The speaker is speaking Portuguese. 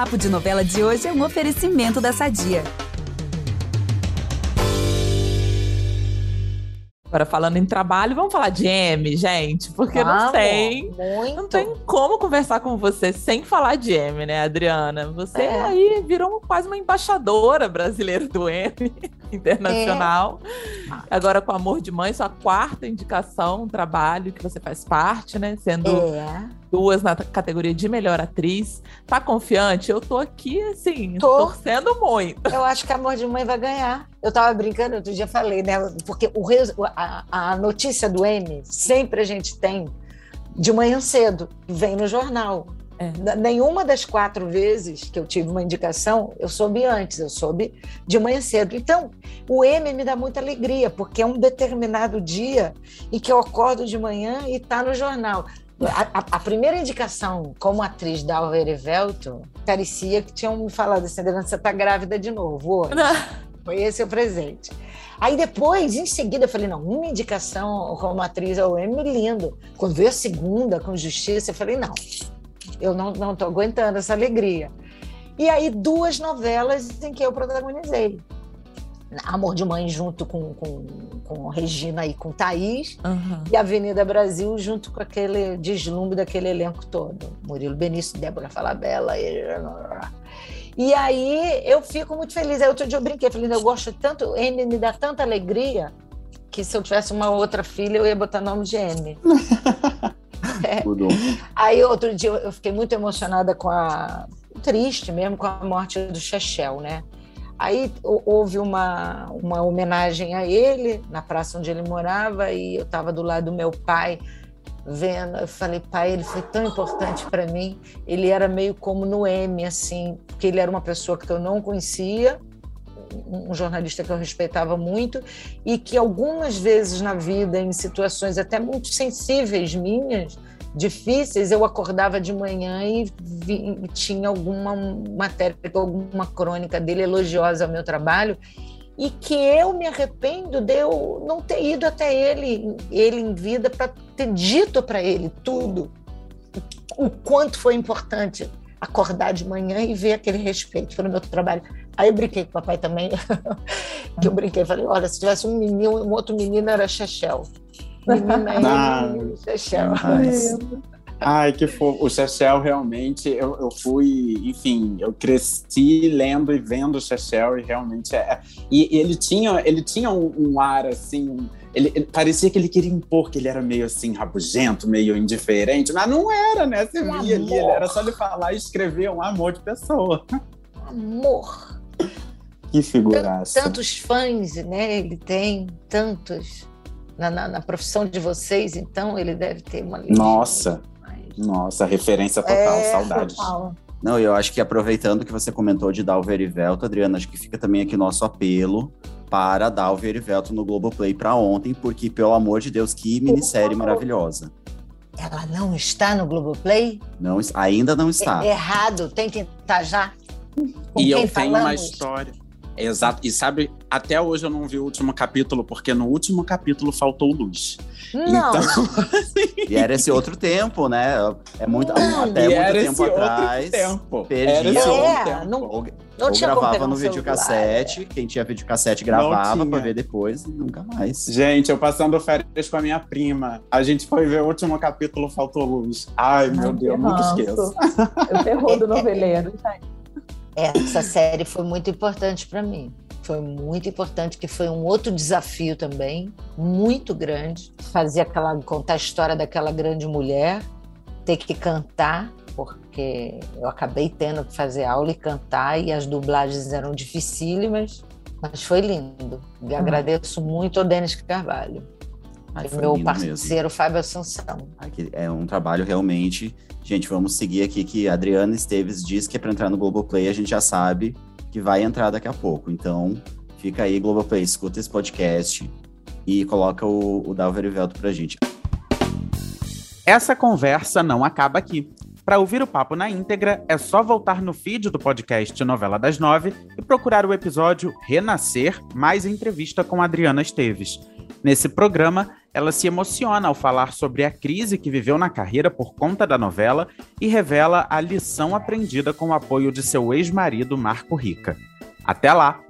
Papo de Novela de hoje é um oferecimento da Sadia. Agora, falando em trabalho, vamos falar de M, gente, porque Vamos, não tem. Muito. Não tem como conversar com você sem falar de M, né, Adriana? Você É. aí virou quase uma embaixadora brasileira do M internacional. É. Agora, com Amor de Mãe, sua quarta indicação, um trabalho que você faz parte, né? Sendo É. duas na categoria de melhor atriz. Tá confiante? Eu tô aqui, assim, Tô. torcendo muito. Eu acho que Amor de Mãe vai ganhar. Eu tava brincando, outro dia falei, né? Porque o, a, a notícia do M sempre a gente tem de manhã cedo, vem no jornal. É. Nenhuma das quatro vezes que eu tive uma indicação, eu soube antes, eu soube de manhã cedo. Então, o M me dá muita alegria, porque é um determinado dia em que eu acordo de manhã e está no jornal. A, a- a primeira indicação como atriz da Alva Erivelto parecia que tinham me falado assim, você está grávida de novo hoje. Foi esse o presente. Aí depois, em seguida, eu falei, não, uma indicação como atriz ao M, lindo. Quando veio a segunda, com Justiça, eu falei, não, eu não não estou aguentando essa alegria. E aí, duas novelas em que eu protagonizei. Amor de Mãe junto com, com, com Regina e com Thaís, Aham. e Avenida Brasil junto com aquele deslumbre daquele elenco todo. Murilo Benício, Débora Falabella. E... e aí eu fico muito feliz. Aí outro dia eu brinquei, falei, eu gosto tanto, M me dá tanta alegria que se eu tivesse uma outra filha eu ia botar nome de M. É. Tudo. Aí outro dia eu fiquei muito emocionada com a. triste mesmo com a morte do Chechel, né? Aí hou- houve uma, uma homenagem a ele na praça onde ele morava e eu estava do lado do meu pai vendo. Eu falei, pai, ele foi tão importante para mim. Ele era meio como no M, assim, porque ele era uma pessoa que eu não conhecia, um jornalista que eu respeitava muito e que algumas vezes na vida, em situações até muito sensíveis minhas, difíceis, eu acordava de manhã e vi- tinha alguma matéria, alguma crônica dele elogiosa ao meu trabalho e que eu me arrependo de eu não ter ido até ele, ele em vida, para ter dito para ele tudo, o quanto foi importante acordar de manhã e ver aquele respeito pelo meu trabalho. Aí eu brinquei com o papai também, que eu brinquei, falei, olha, se tivesse um menino, um outro menino era Chechel. Menina é Ah. Chechel. Mas- Ai, que fofo. O Chechel, realmente, eu, eu fui, enfim, eu cresci lendo e vendo o Chechel e realmente é. E, e ele tinha, ele tinha um, um ar assim, um- ele, ele- parecia que ele queria impor que ele era meio assim, rabugento, meio indiferente, mas não era, né? Você Um via ali, ele era só ele falar e escrever um amor de pessoa. Amor. Que figuraça. Tantos fãs, né? Ele tem tantos. Na, na, na profissão de vocês, então, ele deve ter uma Nossa. demais. Nossa, referência total, É, saudades. total. Não, eu acho que aproveitando que você comentou de Dalver e Velto, Adriana, acho que fica também aqui nosso apelo para Dalver e Velto no Globoplay para ontem, porque, pelo amor de Deus, que minissérie maravilhosa. Ela não está no Globoplay? Não, ainda não está. É- Errado, tem que estar já. Com E eu tenho uma história. Exato. E sabe, até hoje eu não vi o último capítulo, porque no último capítulo faltou luz. Não, Então, E era esse outro tempo, né? É muito, Não, até e muito era tempo esse outro atrás. tempo. perdia. Era esse É, tempo. não- Ou, não ou gravava no celular, videocassete, quem tinha videocassete gravava tinha. pra ver depois e nunca mais. Gente, eu passando férias com a minha prima. A gente foi ver o último capítulo, faltou luz. Ai, meu Deus, nunca esqueço. O terror do noveleiro. Essa série foi muito importante para mim. Foi muito importante, que foi um outro desafio também, muito grande. Fazer aquela, contar a história daquela grande mulher, ter que cantar, porque eu acabei tendo que fazer aula e cantar, e as dublagens eram dificílimas, mas foi lindo. E agradeço muito ao Denis Carvalho, Ai, e foi meu parceiro Fábio Assunção. Aqui é um trabalho realmente. Gente, vamos seguir aqui que a Adriana Esteves diz que é para entrar no Globoplay, a gente já sabe que vai entrar daqui a pouco. Então, fica aí, Globoplay, escuta esse podcast e coloca o, o Dalver e Velto pra gente. Essa conversa não acaba aqui. Para ouvir o papo na íntegra, é só voltar no feed do podcast Novela das Nove e procurar o episódio Renascer mais entrevista com Adriana Esteves. Nesse programa, ela se emociona ao falar sobre a crise que viveu na carreira por conta da novela e revela a lição aprendida com o apoio de seu ex-marido Marco Rica. Até lá!